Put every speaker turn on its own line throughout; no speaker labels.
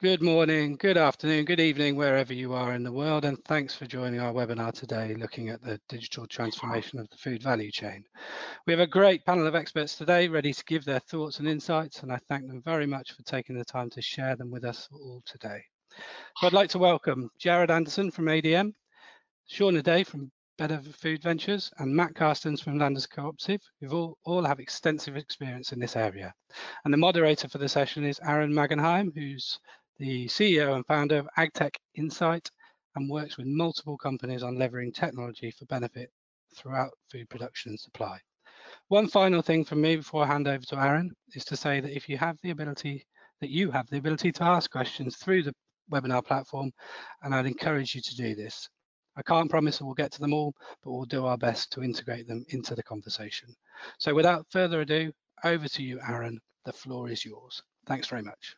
Good morning, good afternoon, good evening, wherever you are in the world, and thanks for joining our webinar today looking at the digital transformation of the food value chain. We have a great panel of experts today ready to give their thoughts and insights, and I thank them very much for taking the time to share them with us all today. So I'd like to welcome Jared Anderson from ADM, Shauna Day from Better Food Ventures, and Matt Carstens from Landus Cooperative, who all, all have extensive experience in this area. And the moderator for the session is Aaron Magenheim, who's the CEO and founder of AgTech Insight and works with multiple companies on leveraging technology for benefit throughout food production and supply. One final thing from me before I hand over to Aaron is to say that if you have the ability, that you have the ability to ask questions through the webinar platform, and I'd encourage you to do this. I can't promise we'll get to them all, but we'll do our best to integrate them into the conversation. So without further ado, over to you, Aaron. The floor is yours. Thanks very much.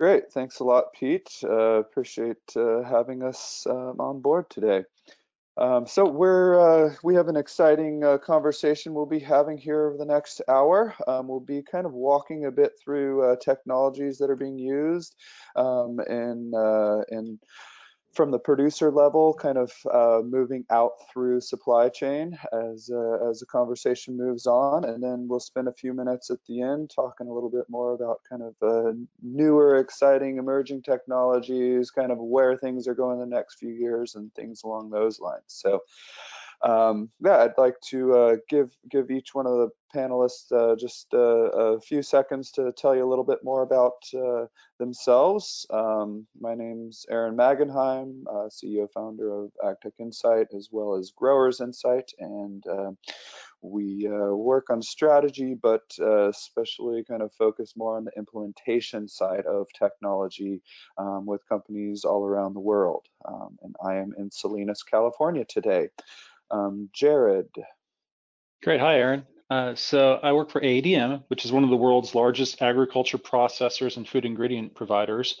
Great. Thanks a lot, Pete. Uh, appreciate uh, having us um, on board today. Um, so we're uh, we have an exciting uh, conversation we'll be having here over the next hour. Um, we'll be kind of walking a bit through uh, technologies that are being used um, and and from the producer level, kind of uh, moving out through supply chain as uh, as the conversation moves on, and then we'll spend a few minutes at the end talking a little bit more about kind of uh, newer, exciting, emerging technologies, kind of where things are going the next few years, and things along those lines. So um, yeah, I'd like to uh, give give each one of the panelists uh, just uh, a few seconds to tell you a little bit more about uh, themselves. Um, my name's Aaron Magenheim, uh, CEO founder of AgTech Insight as well as Growers Insight, and uh, we work on strategy, but especially kind of focus more on the implementation side of technology um, with companies all around the world. Um, and I am in Salinas, California today. Um, Jared.
Great. Hi, Aaron. Uh, so I work for ADM, which is one of the world's largest agriculture processors and food ingredient providers.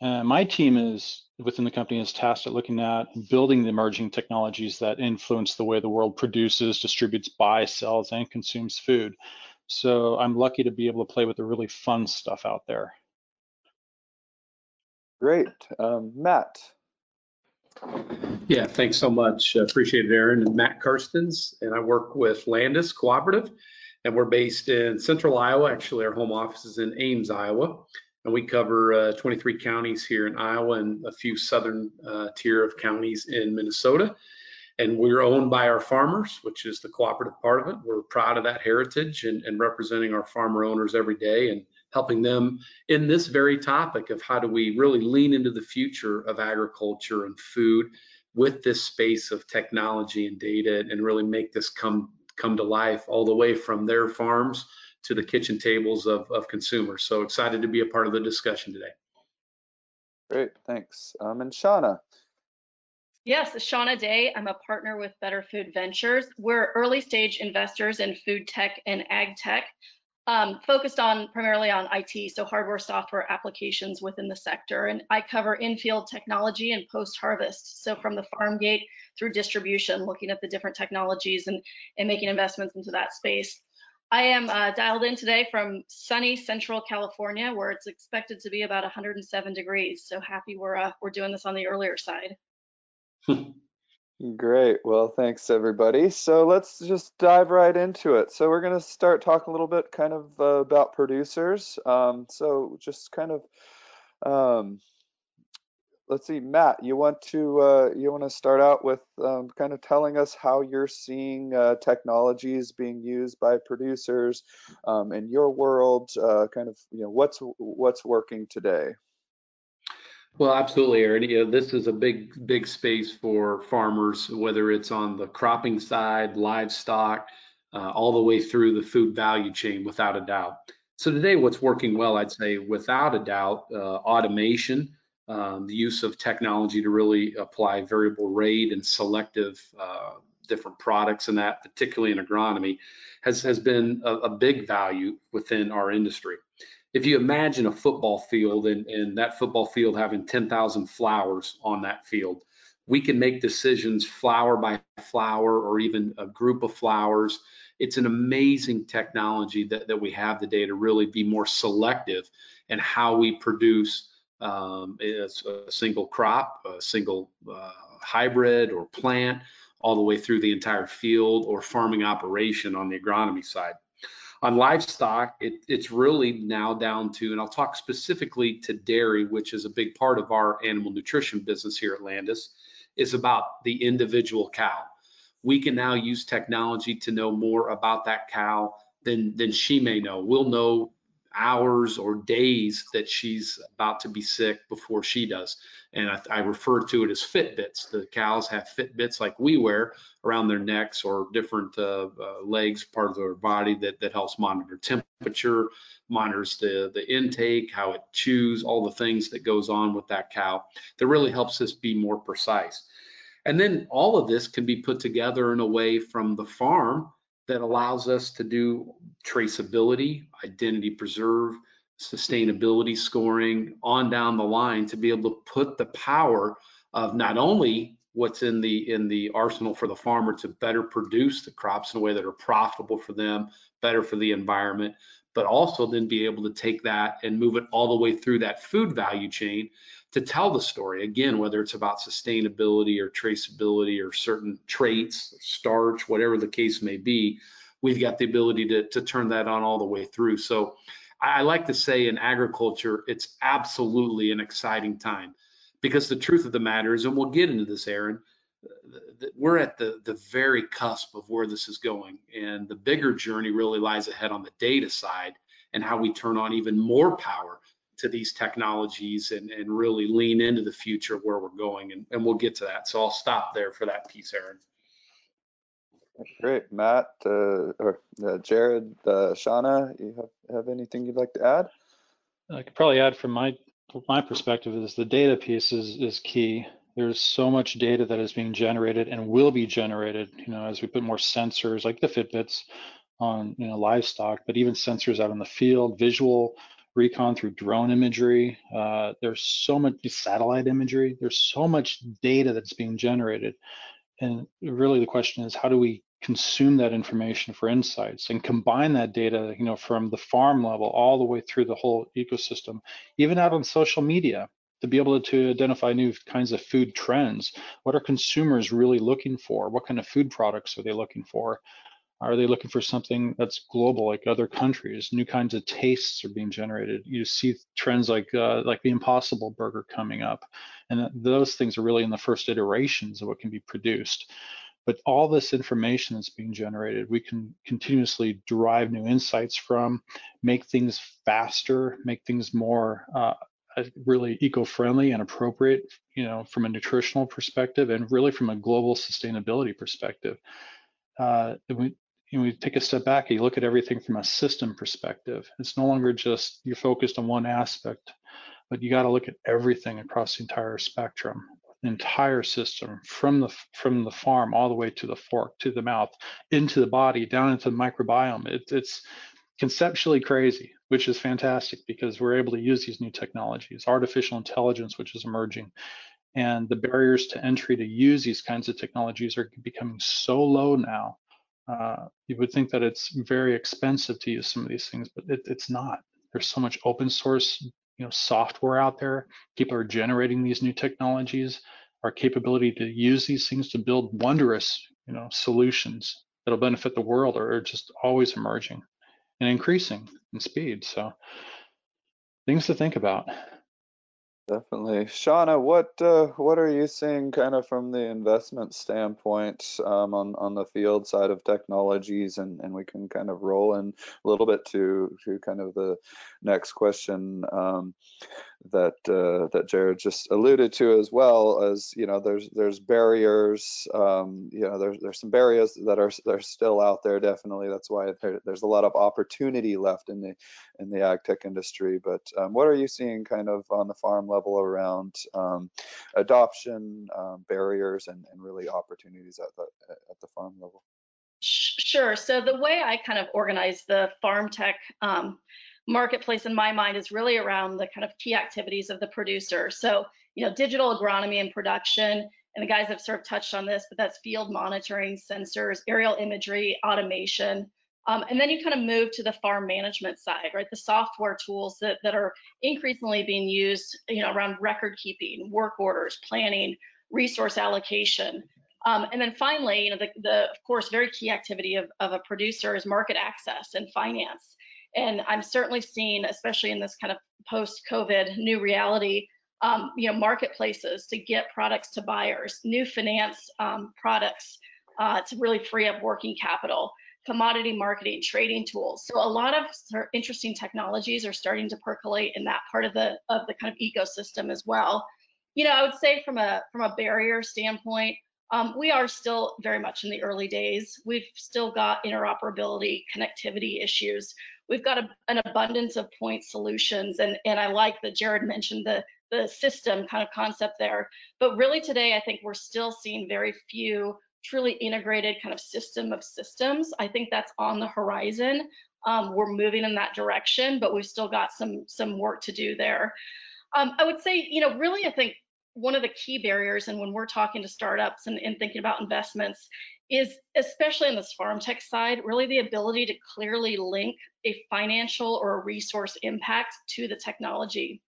Uh, my team is within the company is tasked at looking at building the emerging technologies that influence the way the world produces, distributes, buys, sells, and consumes food. So I'm lucky to be able to play with the really fun stuff out there.
Great. Um, Matt.
Yeah, thanks so much. Appreciate it, Aaron. And Matt Carstens, and I work with Landus Cooperative, and we're based in central Iowa. Actually, our home office is in Ames, Iowa, and we cover uh, 23 counties here in Iowa and a few southern uh, tier of counties in Minnesota. And we're owned by our farmers, which is the cooperative part of it. We're proud of that heritage and, and representing our farmer owners every day and helping them in this very topic of how do we really lean into the future of agriculture and food with this space of technology and data and really make this come come to life all the way from their farms to the kitchen tables of, of consumers. So excited to be a part of the discussion today.
Great, thanks. Um, and Shauna.
Yes, Shauna Day. I'm a partner with Better Food Ventures. We're early stage investors in food tech and ag tech um, focused on primarily on IT, so hardware, software applications within the sector. And I cover in-field technology and post-harvest, so from the farm gate through distribution, looking at the different technologies and, and making investments into that space. I am uh, dialed in today from sunny Central California, where it's expected to be about 107 degrees. So happy we're uh, we're doing this on the earlier side.
Great. Well, thanks everybody. So let's just dive right into it. So we're going to start talking a little bit kind of uh, about producers. Um, so just kind of um, let's see, Matt, you want to uh, you want to start out with um, kind of telling us how you're seeing uh, technologies being used by producers um, in your world. Uh, kind of you know what's what's working today.
Well, absolutely, Aaron. You know, this is a big, big space for farmers, whether it's on the cropping side, livestock, uh, all the way through the food value chain, without a doubt. So today, what's working well, I'd say, without a doubt, uh, automation, um, the use of technology to really apply variable rate and selective uh, different products, and that, particularly in agronomy, has has been a, a big value within our industry if you imagine a football field and, and that football field having 10,000 flowers on that field, we can make decisions flower by flower or even a group of flowers. It's an amazing technology that, that we have today to really be more selective and how we produce um, a single crop, a single uh, hybrid or plant, all the way through the entire field or farming operation on the agronomy side. On livestock, it, it's really now down to, and I'll talk specifically to dairy, which is a big part of our animal nutrition business here at Landus, is about the individual cow. We can now use technology to know more about that cow than, than she may know. We'll know hours or days that she's about to be sick before she does. And I, I, refer to it as Fitbits. The cows have Fitbits like we wear around their necks or different uh, uh, legs, part of their body that, that helps monitor temperature, monitors the, the intake, how it chews, all the things that goes on with that cow that really helps us be more precise. And then all of this can be put together in a way from the farm that allows us to do traceability, identity preserve, sustainability scoring on down the line to be able to put the power of not only what's in the in the arsenal for the farmer to better produce the crops in a way that are profitable for them, better for the environment, but also then be able to take that and move it all the way through that food value chain to tell the story. Again whether it's about sustainability or traceability or certain traits starch whatever the case may be we've got the ability to, to turn that on all the way through. So I, like to say in agriculture it's absolutely an exciting time because the truth of the matter is and we'll get into this aaron we're at the the very cusp of where this is going and the bigger journey really lies ahead on the data side and how we turn on even more power to these technologies and, and really lean into the future of where we're going. And, and we'll get to that. So I'll stop there for that piece, Aaron.
Great, Matt uh, or uh, Jared, uh, Shauna, you have, have anything you'd like to add?
I could probably add from my my perspective is the data piece is is key. There's so much data that is being generated and will be generated. You know, as we put more sensors like the Fitbits on you know livestock, but even sensors out in the field, visual recon through drone imagery. Uh, there's so much satellite imagery. There's so much data that's being generated. And really the question is, how do we consume that information for insights and combine that data, you know, from the farm level all the way through the whole ecosystem, even out on social media to be able to identify new kinds of food trends. What are consumers really looking for? What kind of food products are they looking for? Are they looking for something that's global, like other countries? New kinds of tastes are being generated. You see trends like uh, like the Impossible Burger coming up, and those things are really in the first iterations of what can be produced. But all this information that's being generated, we can continuously derive new insights from, make things faster, make things more uh, really eco-friendly and appropriate, you know, from a nutritional perspective, and really from a global sustainability perspective. Uh, we, you know, we take a step back and you look at everything from a system perspective. It's no longer just you're focused on one aspect, but you got to look at everything across the entire spectrum, the entire system from the from the farm all the way to the fork, to the mouth, into the body, down into the microbiome. It, it's conceptually crazy, which is fantastic because we're able to use these new technologies, artificial intelligence, which is emerging. And the barriers to entry to use these kinds of technologies are becoming so low now uh, you would think that it's very expensive to use some of these things, but it, it's not. There's so much open source, you know, software out there. People are generating these new technologies. Our capability to use these things to build wondrous, you know, solutions that'll benefit the world are, are just always emerging and increasing in speed. So things to think about.
Definitely. Shauna, what uh, what are you seeing kind of from the investment standpoint um, on on the field side of technologies, and and we can kind of roll in a little bit to to kind of the next question. Um, that uh, that Jared just alluded to as well as you know there's there's barriers um, you know there's there's some barriers that are that are still out there definitely. That's why there, there's a lot of opportunity left in the in the ag tech industry. But um, what are you seeing kind of on the farm level around um, adoption um, barriers and, and really opportunities at the at the farm level?
Sure. So the way I kind of organize the farm tech um, marketplace in my mind is really around the kind of key activities of the producer. So, you know, digital agronomy and production, and the guys have sort of touched on this, but that's field monitoring, sensors, aerial imagery, automation, Um, and then you kind of move to the farm management side, right? The software tools that, that are increasingly being used, you know, around record keeping, work orders, planning, resource allocation. Um, and then finally, you know, the, the, of course, very key activity of, of a producer is market access and finance. And I'm certainly seeing, especially in this kind of post-COVID new reality, um, you know, marketplaces to get products to buyers, new finance um, products uh, to really free up working capital commodity marketing, trading tools. So a lot of interesting technologies are starting to percolate in that part of the of the kind of ecosystem as well. You know, I would say from a from a barrier standpoint, um, we are still very much in the early days. We've still got interoperability, connectivity issues. We've got a, an abundance of point solutions, and and I like that Jared mentioned the the system kind of concept there. But really today, I think we're still seeing very few truly integrated kind of system of systems. I think that's on the horizon. Um, we're moving in that direction, but we've still got some some work to do there. Um, I would say, you know, really, I think one of the key barriers, and when we're talking to startups and, and thinking about investments, is especially in this farm tech side, really the ability to clearly link a financial or a resource impact to the technology.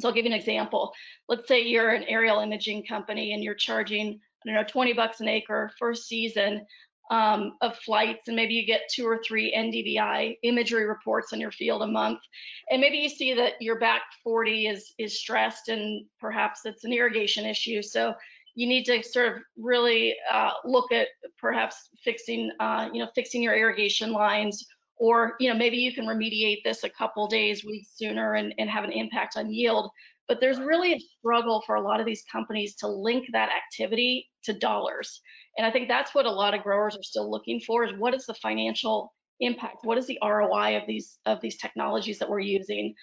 So I'll give you an example. Let's say you're an aerial imaging company and you're charging I don't know, 20 bucks an acre first season um, of flights, and maybe you get two or three NDVI imagery reports on your field a month, and maybe you see that your back 40 is is stressed, and perhaps it's an irrigation issue. So you need to sort of really uh, look at perhaps fixing, uh, you know, fixing your irrigation lines, or you know, maybe you can remediate this a couple days, weeks sooner, and, and have an impact on yield. But there's really a struggle for a lot of these companies to link that activity to dollars. And I think that's what a lot of growers are still looking for is what is the financial impact? What is the ROI of these of these technologies that we're using?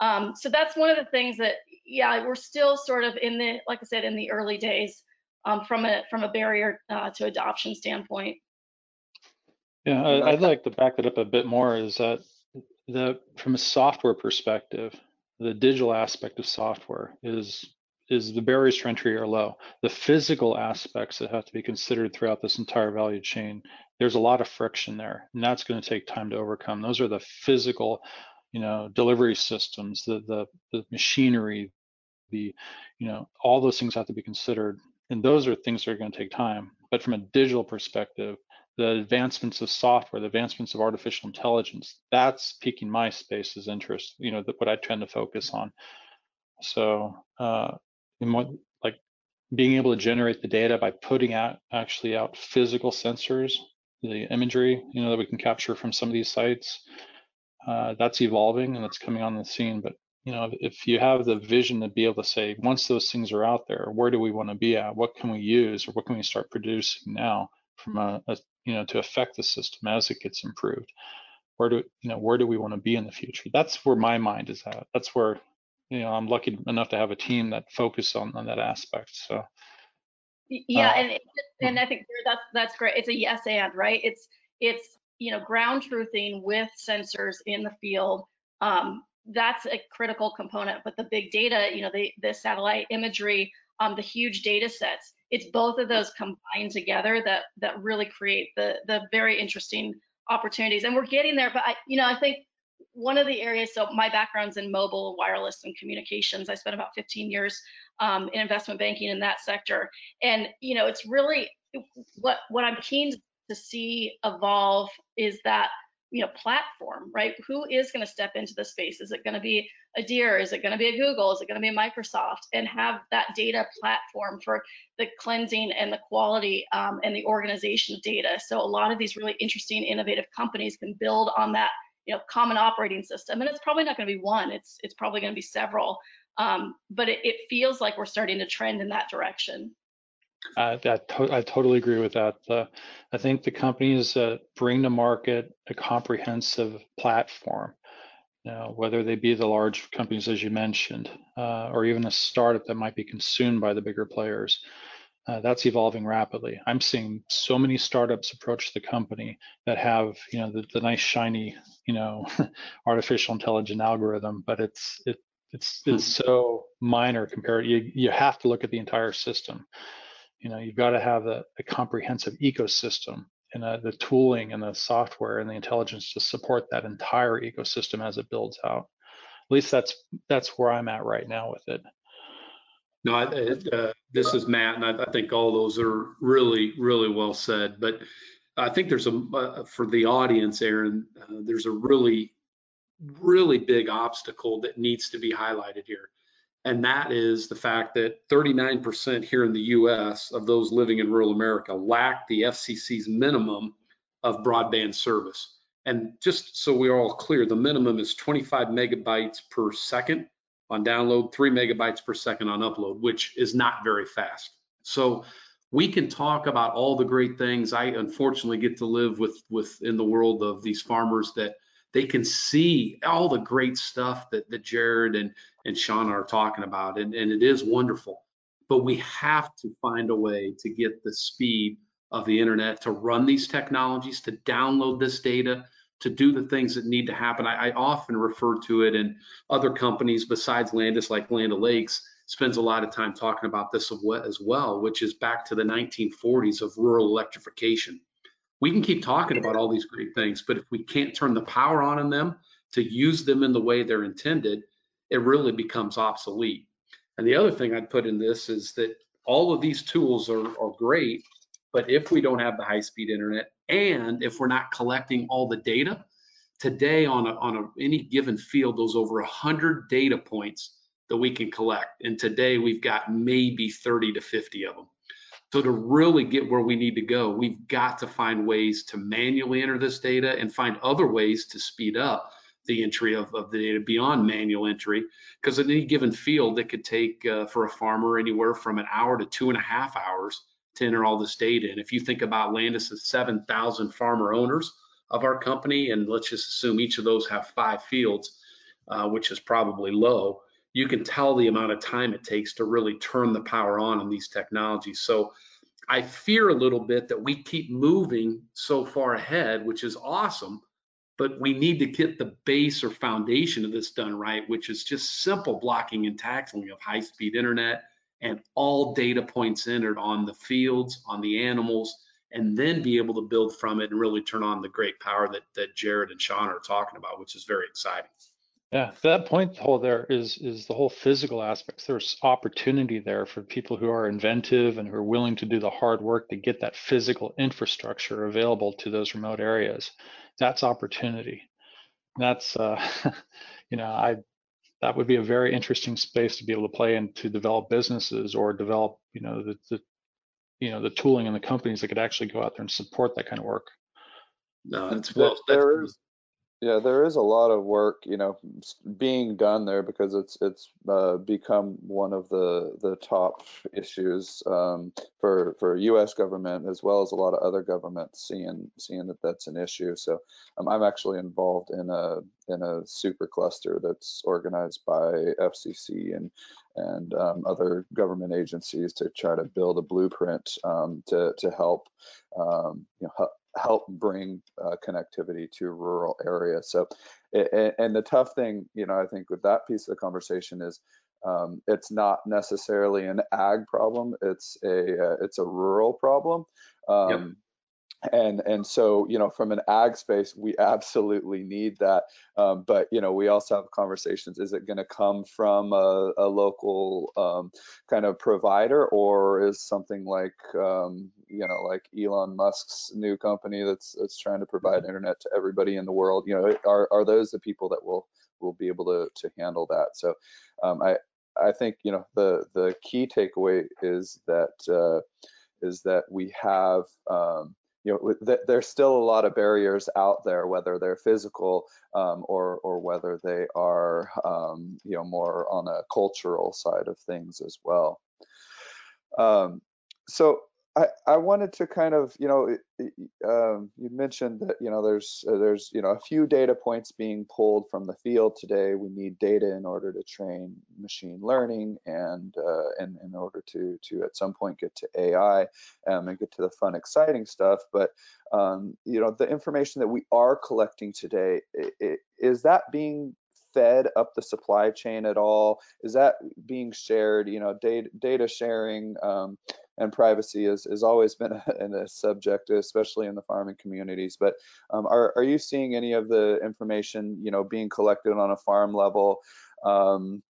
Um, so that's one of the things that, yeah, we're still sort of in the, like I said, in the early days um, from a from a barrier uh, to adoption standpoint.
Yeah, I, I'd like to back that up a bit more. Is that the from a software perspective, the digital aspect of software is is the barriers to entry are low. The physical aspects that have to be considered throughout this entire value chain, there's a lot of friction there, and that's going to take time to overcome. Those are the physical, you know, delivery systems, the the, the machinery, the, you know, all those things have to be considered, and those are things that are going to take time. But from a digital perspective, the advancements of software, the advancements of artificial intelligence, that's piquing my space's interest, you know, what I tend to focus on. So, uh, in what, like being able to generate the data by putting out actually out physical sensors, the imagery, you know, that we can capture from some of these sites, uh, that's evolving and that's coming on the scene. But you know, if you have the vision to be able to say, once those things are out there, where do we want to be at? What can we use, or what can we start producing now from a, a you know, to affect the system as it gets improved. Where do you know where do we want to be in the future? That's where my mind is at. That's where you know I'm lucky enough to have a team that focus on on that aspect. So
yeah, uh, and and I think that's that's great. It's a yes and right. It's it's you know ground truthing with sensors in the field. Um, that's a critical component. But the big data, you know, the the satellite imagery, um, the huge data sets it's both of those combined together that that really create the the very interesting opportunities and we're getting there but i you know i think one of the areas so my background's in mobile wireless and communications i spent about 15 years um, in investment banking in that sector and you know it's really what what i'm keen to see evolve is that you know platform right? Who is going to step into the space? Is it going to be a Deere is it going to be a google? Is it going to be microsoft? And have that data platform for the cleansing and the quality um, and the organization of data. So a lot of these really interesting innovative companies can build on that you know common operating system. And it's probably not going to be one. It's it's probably going to be several. Um, but it, it feels like we're starting to trend in that direction
uh, that to I totally agree with that. Uh, I think the companies that bring to market a comprehensive platform, you know, whether they be the large companies as you mentioned, uh, or even a startup that might be consumed by the bigger players, uh, that's evolving rapidly. I'm seeing so many startups approach the company that have, you know, the, the nice shiny, you know, artificial intelligent algorithm, but it's it it's it's hmm. so minor compared. You you have to look at the entire system. You know, you've got to have a, a comprehensive ecosystem and uh, the tooling and the software and the intelligence to support that entire ecosystem as it builds out. At least that's that's where I'm at right now with it.
No, I, uh, this is Matt, and I, I, think all those are really, really well said. But I think there's a uh, for the audience, Aaron. Uh, there's a really, really big obstacle that needs to be highlighted here, and that is the fact that 39% here in the U.S. of those living in rural America lack the FCC's minimum of broadband service. And just so we're all clear, the minimum is 25 megabytes per second on download, three megabytes per second on upload, which is not very fast. So we can talk about all the great things. I unfortunately get to live with with in the world of these farmers that they can see all the great stuff that, that Jared and, and Shauna are talking about, and, and it is wonderful. But we have to find a way to get the speed of the internet to run these technologies, to download this data, to do the things that need to happen. I, I, often refer to it, and other companies besides Landus, like Land O'Lakes, spends a lot of time talking about this as well, which is back to the 1940s of rural electrification. We can keep talking about all these great things, but if we can't turn the power on in them to use them in the way they're intended, it really becomes obsolete. And the other thing I'd put in this is that all of these tools are, are great, but if we don't have the high speed internet and if we're not collecting all the data, today on a, on a, any given field, those over 100 data points that we can collect. And today we've got maybe 30 to 50 of them. So to really get where we need to go, we've got to find ways to manually enter this data and find other ways to speed up the entry of, of the data beyond manual entry. Because in any given field, it could take uh, for a farmer anywhere from an hour to two and a half hours to enter all this data. And if you think about Landus's 7,000 farmer owners of our company, and let's just assume each of those have five fields, uh, which is probably low, you can tell the amount of time it takes to really turn the power on in these technologies. So I fear a little bit that we keep moving so far ahead, which is awesome, but we need to get the base or foundation of this done right, which is just simple blocking and tackling of high speed internet, and all data points entered on the fields, on the animals, and then be able to build from it and really turn on the great power that, that Jared and Sean are talking about, which is very exciting.
Yeah, that point whole there is is the whole physical aspects. There's opportunity there for people who are inventive and who are willing to do the hard work to get that physical infrastructure available to those remote areas. That's opportunity. That's uh, you know, I that would be a very interesting space to be able to play in to develop businesses or develop, you know, the, the you know the tooling and the companies that could actually go out there and support that kind of work.
No, that's well. There is yeah, there is a lot of work, you know, being done there because it's it's uh, become one of the the top issues um, for for U.S. government as well as a lot of other governments seeing seeing that that's an issue. So um, I'm actually involved in a in a super cluster that's organized by FCC and and um, other government agencies to try to build a blueprint um, to to help um, you know help bring uh, connectivity to rural areas. So, and the tough thing, you know, I think with that piece of the conversation is um, it's not necessarily an ag problem. It's a uh, it's a rural problem. Um, yep and and so you know from an ag space we absolutely need that. Um, but you know we also have conversations is it going to come from a, a local um, kind of provider or is something like um, you know like elon musk's new company that's that's trying to provide internet to everybody in the world? You know are, are those the people that will will be able to to handle that? So um, i i think you know the the key takeaway is that uh, is that we have um, you know, th there's still a lot of barriers out there, whether they're physical um, or or whether they are, um, you know, more on a cultural side of things as well. Um, so I, I wanted to kind of, you know, um, you mentioned that, you know, there's uh, there's, you know, a few data points being pulled from the field today. We need data in order to train machine learning and uh, and in order to to at some point get to AI um, and get to the fun, exciting stuff. But um, you know, the information that we are collecting today it, it, is that being fed up the supply chain at all? Is that being shared? You know, data data sharing. Um, and privacy is has always been a, a, subject, especially in the farming communities. But um, are are you seeing any of the information you know being collected on a farm level? Um,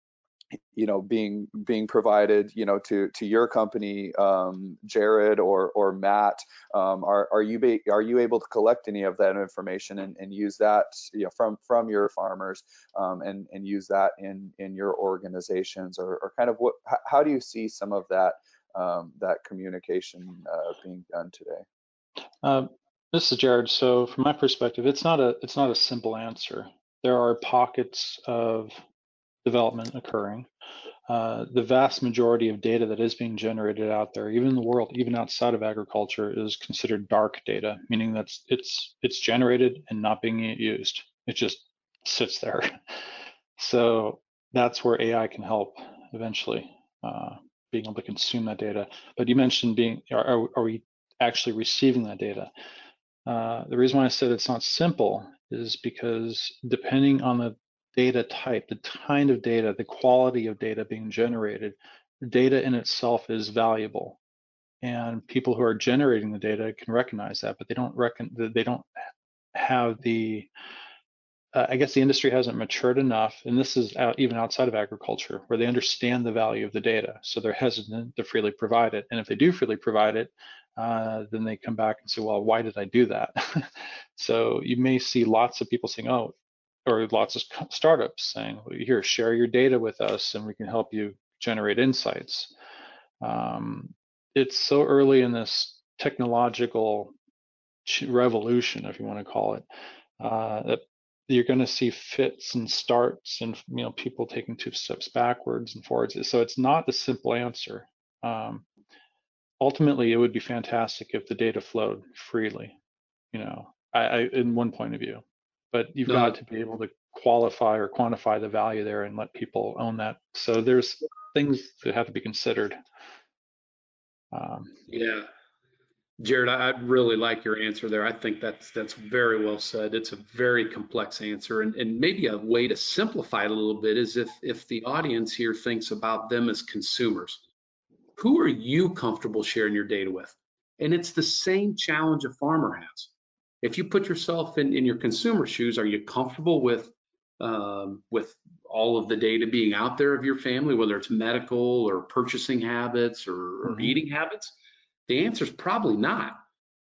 you know being being provided you know to to your company um, Jared or or Matt um, are are you be, are you able to collect any of that information and, and use that you know from from your farmers um, and and use that in in your organizations or, or kind of what how do you see some of that um, that communication uh, being done today
uh, this is Jared so from my perspective it's not a it's not a simple answer there are pockets of development occurring. Uh, the vast majority of data that is being generated out there, even in the world, even outside of agriculture, is considered dark data, meaning that it's it's generated and not being used. It just sits there. so that's where AI can help eventually, uh, being able to consume that data. But you mentioned being, are, are we actually receiving that data? Uh, the reason why I said it's not simple is because depending on the data type, the kind of data, the quality of data being generated, data in itself is valuable. And people who are generating the data can recognize that, but they don't reckon they don't have the uh, I guess the industry hasn't matured enough, and this is out, even outside of agriculture, where they understand the value of the data, so they're hesitant to freely provide it. And if they do freely provide it, uh, then they come back and say, "Well, why did I do that?" so you may see lots of people saying, "Oh, or lots of startups saying, here, share your data with us and we can help you generate insights. Um, it's so early in this technological revolution, if you want to call it, uh, that you're going to see fits and starts and you know people taking two steps backwards and forwards. So it's not a simple answer. Um, ultimately, it would be fantastic if the data flowed freely. You know, I, I in one point of view, but you've no. got to be able to qualify or quantify the value there and let people own that. So there's things that have to be considered.
Um, yeah, Jared, I really like your answer there. I think that's that's very well said. It's a very complex answer, and, and maybe a way to simplify it a little bit is if if the audience here thinks about them as consumers, who are you comfortable sharing your data with? And it's the same challenge a farmer has if you put yourself in, in your consumer shoes, are you comfortable with um, with all of the data being out there of your family, whether it's medical or purchasing habits or, or mm-hmm. eating habits? The answer is probably not.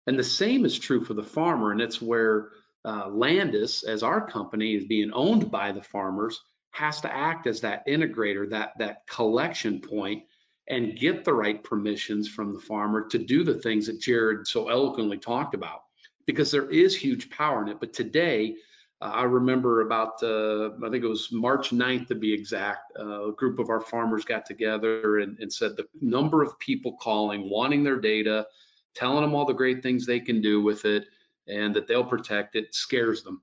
And the same is true for the farmer, and it's where uh, Landus, as our company, is being owned by the farmers, has to act as that integrator, that that collection point, and get the right permissions from the farmer to do the things that Jared so eloquently talked about because there is huge power in it. But today, I remember about, uh, I think it was March 9th to be exact, uh, a group of our farmers got together and, and, said the number of people calling, wanting their data, telling them all the great things they can do with it and that they'll protect it scares them.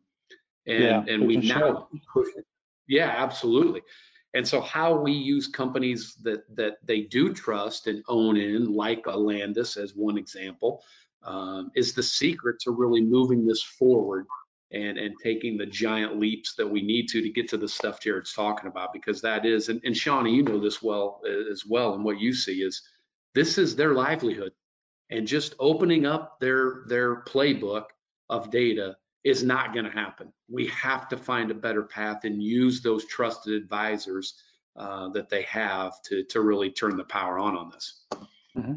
And, yeah, and we now push it. Yeah, absolutely. And so how we use companies that that they do trust and own in, like a Landus as one example, um, is the secret to really moving this forward and and taking the giant leaps that we need to to get to the stuff Jared's talking about because that is and, and Shauna you know this well as well and what you see is this is their livelihood. And just opening up their their playbook of data is not going to happen. We have to find a better path and use those trusted advisors uh, that they have to to really turn the power on on this.
Mm-hmm.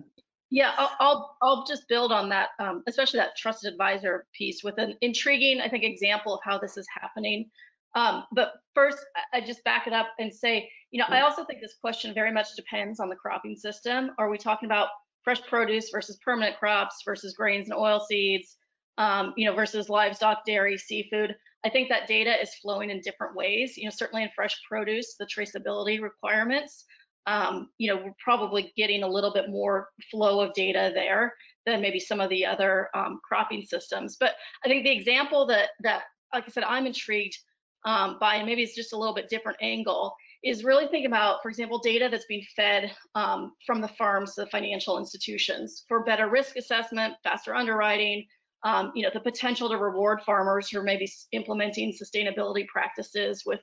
Yeah, I'll, I'll, I'll just build on that, um, especially that trusted advisor piece with an intriguing, I think, example of how this is happening. Um, but first, I just back it up and say, you know, I also think this question very much depends on the cropping system. Are we talking about fresh produce versus permanent crops versus grains and oil seeds, um, you know, versus livestock, dairy, seafood? I think that data is flowing in different ways. You know, certainly in fresh produce, the traceability requirements um, you know, we're probably getting a little bit more flow of data there than maybe some of the other um, cropping systems. But I think the example that that, like I said, I'm intrigued um, by, and maybe it's just a little bit different angle, is really think about, for example, data that's being fed um, from the farms to the financial institutions for better risk assessment, faster underwriting, um, you know, the potential to reward farmers who are maybe implementing sustainability practices with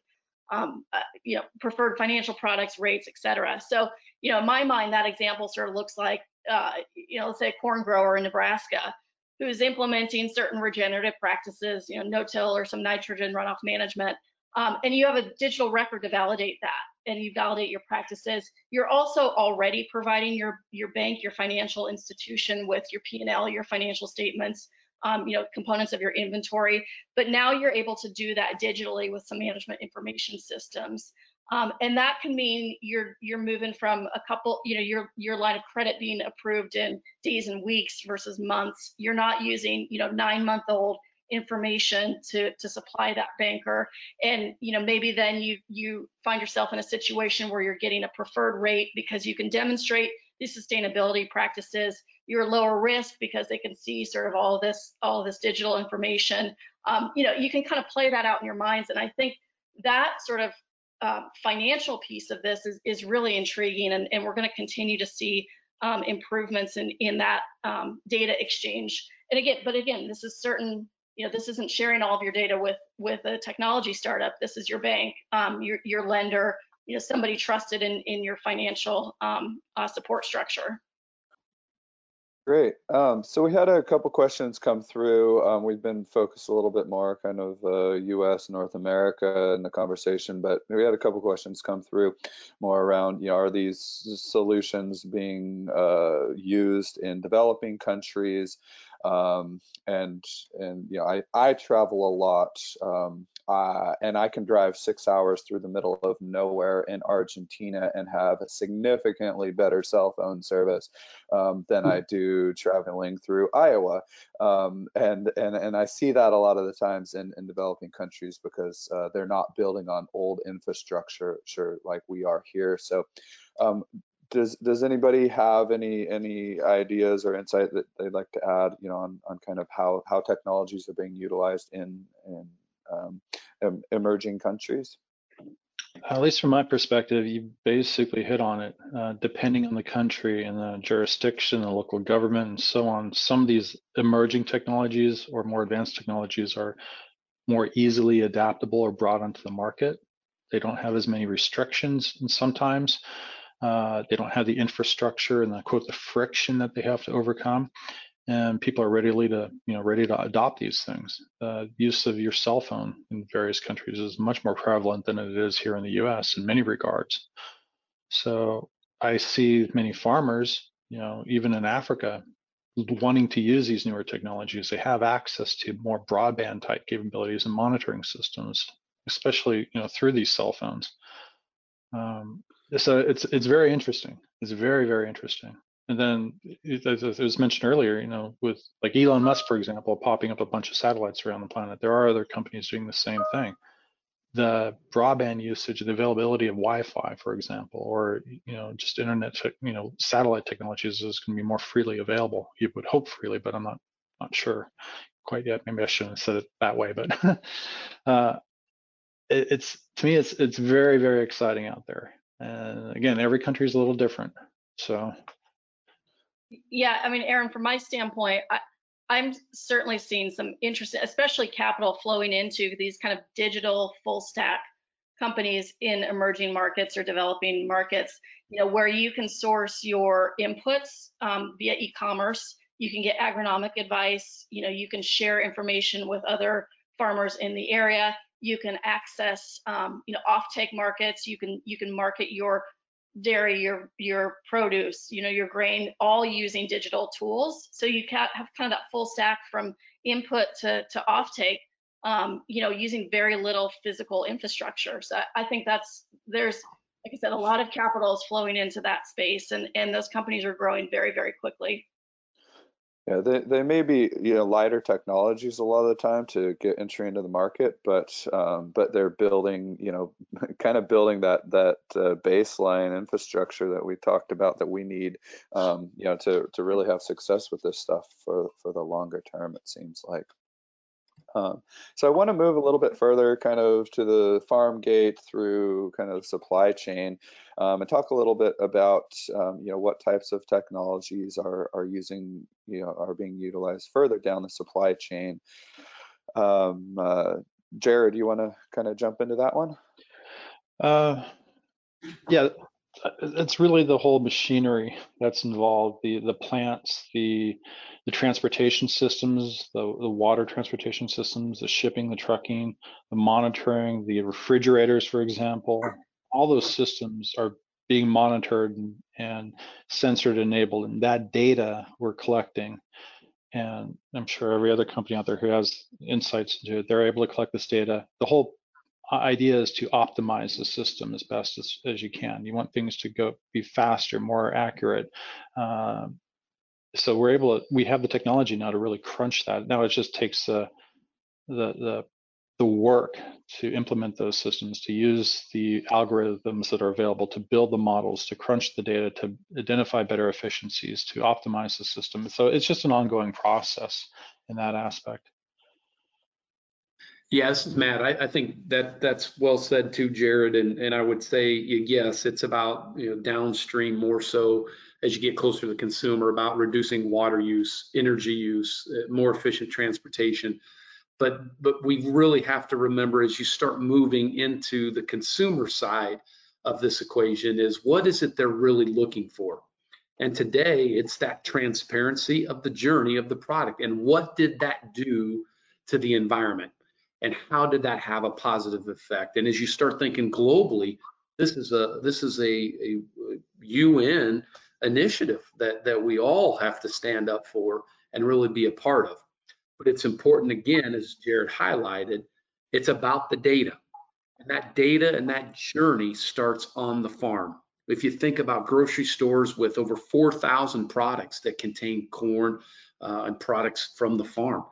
um, uh, you know, preferred financial products, rates, et cetera. So, you know, in my mind, that example sort of looks like uh, you know, let's say a corn grower in Nebraska who's implementing certain regenerative practices, you know, no-till or some nitrogen runoff management, um, and you have a digital record to validate that and you validate your practices. You're also already providing your your bank, your financial institution with your P&L, your financial statements, um, you know, components of your inventory. But now you're able to do that digitally with some management information systems. Um, and that can mean you're you're moving from a couple, you know, your your line of credit being approved in days and weeks versus months. You're not using, you know, nine month old information to to supply that banker and you know maybe then you you find yourself in a situation where you're getting a preferred rate because you can demonstrate these sustainability practices you're lower risk because they can see sort of all this all this digital information um, you know you can kind of play that out in your minds and i think that sort of uh, financial piece of this is, is really intriguing and, and we're going to continue to see um, improvements in in that um, data exchange and again but again this is certain you know, this isn't sharing all of your data with with a technology startup. This is your bank, um, your your lender, you know, somebody trusted in in your financial um, uh, support structure.
Great. Um, so we had a couple questions come through. Um, we've been focused a little bit more kind of uh, U.S. North America in the conversation, but we had a couple questions come through more around, you know, are these solutions being uh, used in developing countries? Um, and and you know I I travel a lot um, uh, and I can drive six hours through the middle of nowhere in Argentina and have a significantly better cell phone service um, than I do traveling through Iowa. Um, and and and I see that a lot of the times in, in developing countries because uh, they're not building on old infrastructure sure like we are here. So um, does does anybody have any any ideas or insight that they'd like to add you know on, on kind of how how technologies are being utilized in in emerging countries?
At least from my perspective you basically hit on it. Uh, depending on the country and the jurisdiction the local government and so on some of these emerging technologies or more advanced technologies are more easily adaptable or brought onto the market. They don't have as many restrictions and sometimes. Uh, they don't have the infrastructure and the quote the friction that they have to overcome, and people are ready to you know ready to adopt these things. Uh, use of your cell phone in various countries is much more prevalent than it is here in the U.S. in many regards. So I see many farmers, you know, even in Africa, wanting to use these newer technologies. They have access to more broadband type capabilities and monitoring systems, especially you know through these cell phones. Um, so it's it's very interesting. It's very very interesting. And then, as it was mentioned earlier, you know, with like Elon Musk, for example, popping up a bunch of satellites around the planet, there are other companies doing the same thing. The broadband usage, the availability of Wi-Fi, for example, or you know, just internet, you know, satellite technologies is going to be more freely available. You would hope freely, but I'm not not sure quite yet. Maybe I shouldn't have said it that way, but uh, it, it's to me, it's it's very very exciting out there. And again, every country is a little different. So.
Yeah, I mean, Aaron, from my standpoint, I, I'm certainly seeing some interest, especially capital flowing into these kind of digital full stack companies in emerging markets or developing markets, you know, where you can source your inputs um, via e-commerce. You can get agronomic advice. You know, you can share information with other farmers in the area you can access um, you know offtake markets you can you can market your dairy your your produce you know your grain all using digital tools so you can have kind of that full stack from input to to offtake um, you know using very little physical infrastructure so I, I think that's there's like I said, a lot of capital is flowing into that space, and, and those companies are growing very, very quickly.
Yeah, they, they may be you know lighter technologies a lot of the time to get entry into the market, but um, but they're building you know kind of building that that uh, baseline infrastructure that we talked about that we need um, you know to to really have success with this stuff for for the longer term. It seems like. Um, so I want to move a little bit further kind of to the farm gate through kind of supply chain um, and talk a little bit about um, you know what types of technologies are, are using you know are being utilized further down the supply chain. Um, uh, Jared, you want to kind of jump into that one?
Uh, yeah, it's really the whole machinery that's involved the the plants the the transportation systems the the water transportation systems the shipping the trucking the monitoring the refrigerators for example all those systems are being monitored and, and censored enabled and that data we're collecting and i'm sure every other company out there who has insights into it they're able to collect this data the whole idea is to optimize the system as best as, as you can. You want things to go be faster, more accurate. Uh, so we're able to, we have the technology now to really crunch that. Now it just takes the, the, the, the work to implement those systems, to use the algorithms that are available, to build the models, to crunch the data, to identify better efficiencies, to optimize the system. So it's just an ongoing process in that aspect.
Is Matt. I, I, think that that's well said too, Jared. And, and I would say, yes, it's about you know downstream more so as you get closer to the consumer about reducing water use, energy use, uh, more efficient transportation. But but we really have to remember as you start moving into the consumer side of this equation is what is it they're really looking for? And today it's that transparency of the journey of the product and what did that do to the environment? and how did that have a positive effect? And as you start thinking globally, this is a this is a, a UN initiative that that we all have to stand up for and really be a part of. But it's important again, as Jared highlighted, it's about the data. And that data and that journey starts on the farm. If you think about grocery stores with over 4,000 products that contain corn uh, and products from the farm,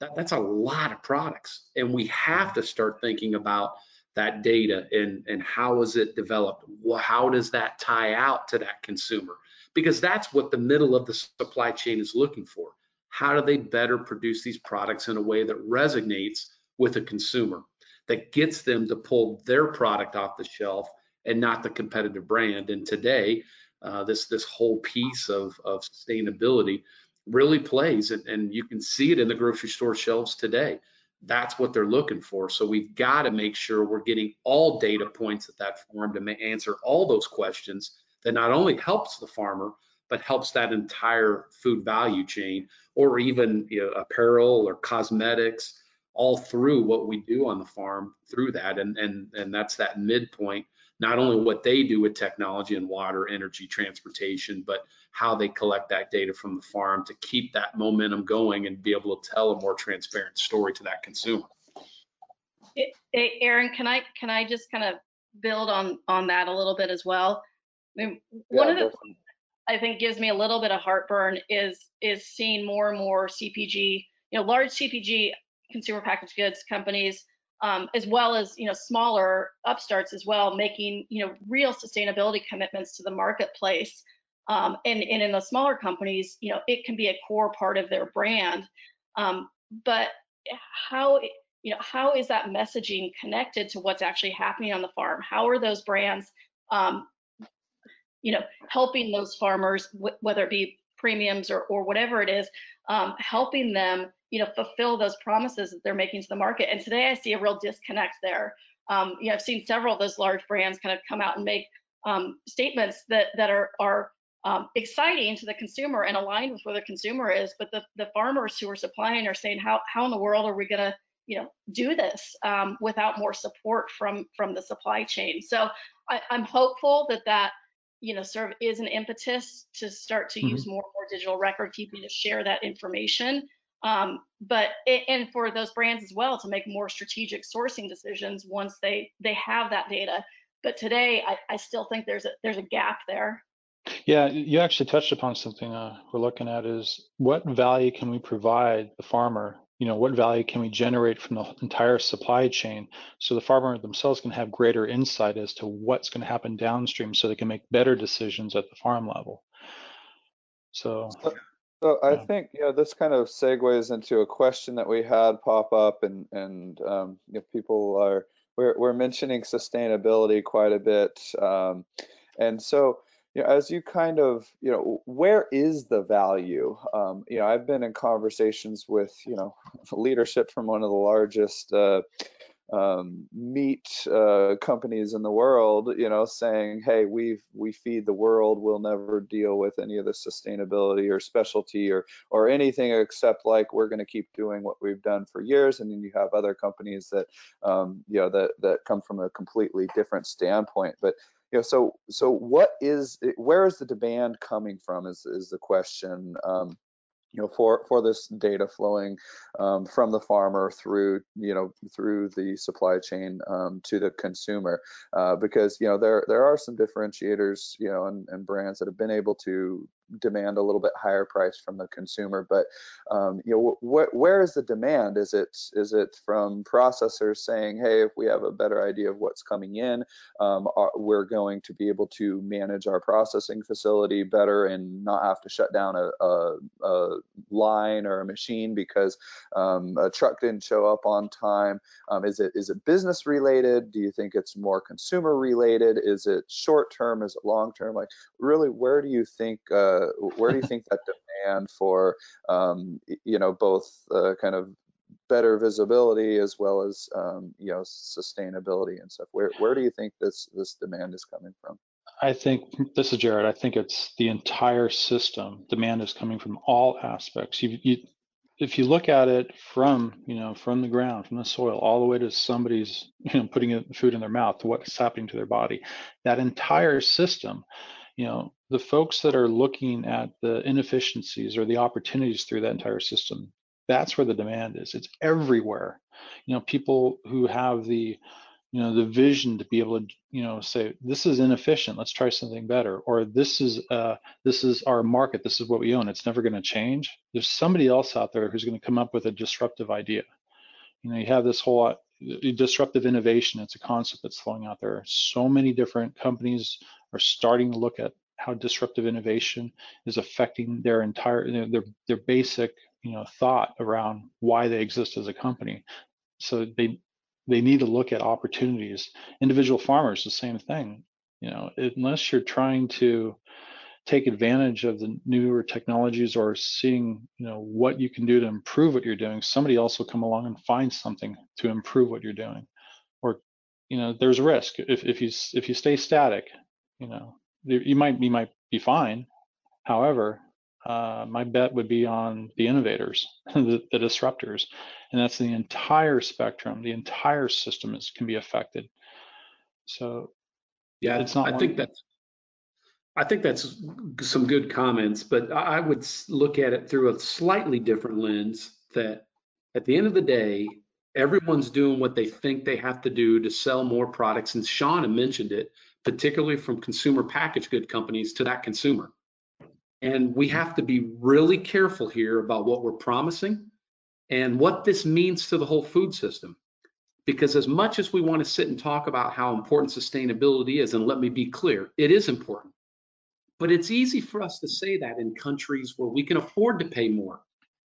that, that's a lot of products. And we have to start thinking about that data and, and how is it developed? How does that tie out to that consumer? Because that's what the middle of the supply chain is looking for. How do they better produce these products in a way that resonates with a consumer, that gets them to pull their product off the shelf and not the competitive brand? And today, uh, this this whole piece of, of sustainability really plays and, and you can see it in the grocery store shelves today that's what they're looking for so we've got to make sure we're getting all data points at that farm to answer all those questions that not only helps the farmer but helps that entire food value chain or even you know, apparel or cosmetics all through what we do on the farm through that and and and that's that midpoint not only what they do with technology and water, energy, transportation, but how they collect that data from the farm to keep that momentum going and be able to tell a more transparent story to that consumer.
Hey, Aaron, can I can I just kind of build on on that a little bit as well? I mean, one yeah, of the I think gives me a little bit of heartburn is is seeing more and more CPG, you know, large CPG consumer packaged goods companies um, as well as you know smaller upstarts as well, making you know real sustainability commitments to the marketplace. Um, and, and in the smaller companies, you know, it can be a core part of their brand. Um, but how you know how is that messaging connected to what's actually happening on the farm? How are those brands, um, you know, helping those farmers, whether it be premiums or or whatever it is, um, helping them you know, fulfill those promises that they're making to the market. And today I see a real disconnect there. Um, you know, I've seen several of those large brands kind of come out and make um, statements that that are are um, exciting to the consumer and aligned with where the consumer is, but the the farmers who are supplying are saying, how how in the world are we going to you know do this um, without more support from from the supply chain? So I, I'm hopeful that that you know sort of is an impetus to start to mm -hmm. use more and more digital record keeping to share that information um, but it, and for those brands as well to make more strategic sourcing decisions once they they have that data. But today, I, I still think there's a there's a gap there.
Yeah, you actually touched upon something uh, we're looking at is what value can we provide the farmer? You know, what value can we generate from the entire supply chain so the farmer themselves can have greater insight as to what's going to happen downstream so they can make better decisions at the farm level. So,
so I yeah. think yeah, this kind of segues into a question that we had pop up, and and um, you know, people are we're we're mentioning sustainability quite a bit, um, and so you know, as you kind of you know, where is the value? Um, you know, I've been in conversations with you know leadership from one of the largest uh, um, meat uh, companies in the world, you know, saying, "Hey, we we feed the world. We'll never deal with any of the sustainability or specialty or or anything except like we're going to keep doing what we've done for years." And then you have other companies that, um, you know, that that come from a completely different standpoint. But you know, so so what is where is the demand coming from? Is is the question. Um, you know, for for this data flowing um, from the farmer through you know through the supply chain um, to the consumer, uh, because you know there there are some differentiators you know and, and brands that have been able to demand a little bit higher price from the consumer. But um, you know, wh where is the demand? Is it is it from processors saying, hey, if we have a better idea of what's coming in, um, are, we're going to be able to manage our processing facility better and not have to shut down a, a, a line or a machine because um, a truck didn't show up on time. Um, is it is it business related? Do you think it's more consumer related? Is it short term? Is it long term? Like really, where do you think uh, where do you think that demand for um, you know both uh, kind of better visibility as well as um, you know sustainability and stuff where where do you think this this demand is coming from
I think this is Jared. I think it's the entire system. Demand is coming from all aspects. You, you, if you look at it from you know from the ground, from the soil, all the way to somebody's you know putting food in their mouth, to what's happening to their body, that entire system you know the folks that are looking at the inefficiencies or the opportunities through that entire system that's where the demand is. It's everywhere. You know people who have the you know the vision to be able to you know say this is inefficient let's try something better or this is uh this is our market this is what we own it's never going to change. There's somebody else out there who's going to come up with a disruptive idea. You know you have this whole uh, disruptive innovation it's a concept that's flowing out there. So many different companies are starting to look at how disruptive innovation is affecting their entire their their basic you know thought around why they exist as a company. So they they need to look at opportunities. Individual farmers the same thing you know unless you're trying to take advantage of the newer technologies or seeing you know what you can do to improve what you're doing somebody else will come along and find something to improve what you're doing. Or you know there's risk. If, if you if you stay static you know, you might you might be fine. However, uh, my bet would be on the innovators, the, the, disruptors, and that's the entire spectrum. The entire system is can be affected. So,
yeah, it's not. I think that's. I think that's some good comments, but I would look at it through a slightly different lens. That at the end of the day, everyone's doing what they think they have to do to sell more products. And Shauna mentioned it particularly from consumer packaged good companies to that consumer. And we have to be really careful here about what we're promising and what this means to the whole food system. Because as much as we want to sit and talk about how important sustainability is, and let me be clear, it is important. But it's easy for us to say that in countries where we can afford to pay more,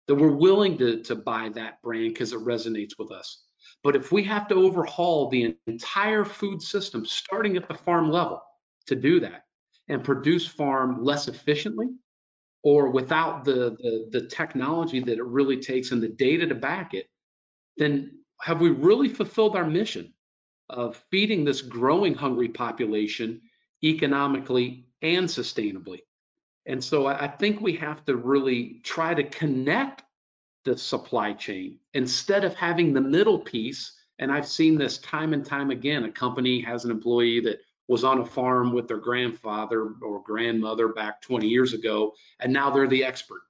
that we're willing to, to buy that brand because it resonates with us. But if we have to overhaul the entire food system, starting at the farm level, to do that and produce farm less efficiently or without the, the, the technology that it really takes and the data to back it, then have we really fulfilled our mission of feeding this growing hungry population economically and sustainably? And so I think we have to really try to connect the supply chain instead of having the middle piece. And I've seen this time and time again. A company has an employee that was on a farm with their grandfather or grandmother back 20 years ago, and now they're the expert.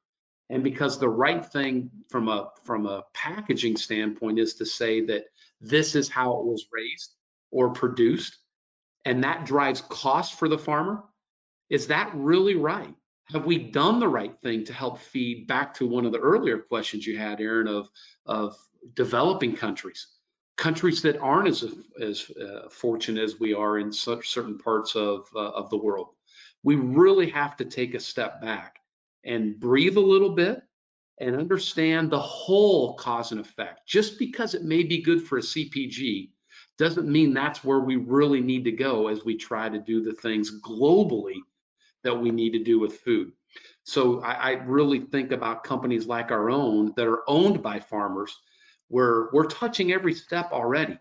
And because the right thing from a from a packaging standpoint is to say that this is how it was raised or produced, and that drives cost for the farmer, is that really right? Have we done the right thing to help feed back to one of the earlier questions you had, Aaron, of, of developing countries, countries that aren't as, as uh, fortunate as we are in certain parts of, uh, of the world. We really have to take a step back and breathe a little bit and understand the whole cause and effect. Just because it may be good for a CPG doesn't mean that's where we really need to go as we try to do the things globally that we need to do with food. So I, I, really think about companies like our own that are owned by farmers where we're touching every step already.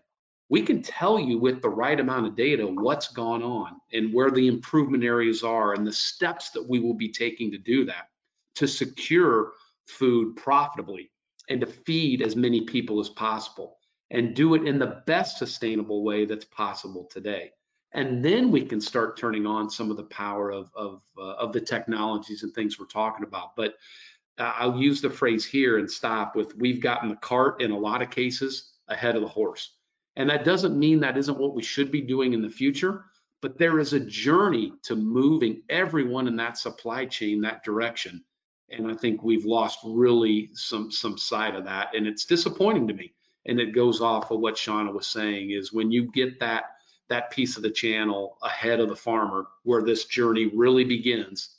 we can tell you with the right amount of data what's gone on and where the improvement areas are and the steps that we will be taking to do that to secure food profitably and to feed as many people as possible and do it in the best sustainable way that's possible today. And then we can start turning on some of the power of, of, uh, of the technologies and things we're talking about. But I'll use the phrase here and stop with we've gotten the cart in a lot of cases ahead of the horse. And that doesn't mean that isn't what we should be doing in the future, but there is a journey to moving everyone in that supply chain that direction. And I think we've lost really some some side of that. And it's disappointing to me. And it goes off of what Shauna was saying is when you get that that piece of the channel ahead of the farmer where this journey really begins,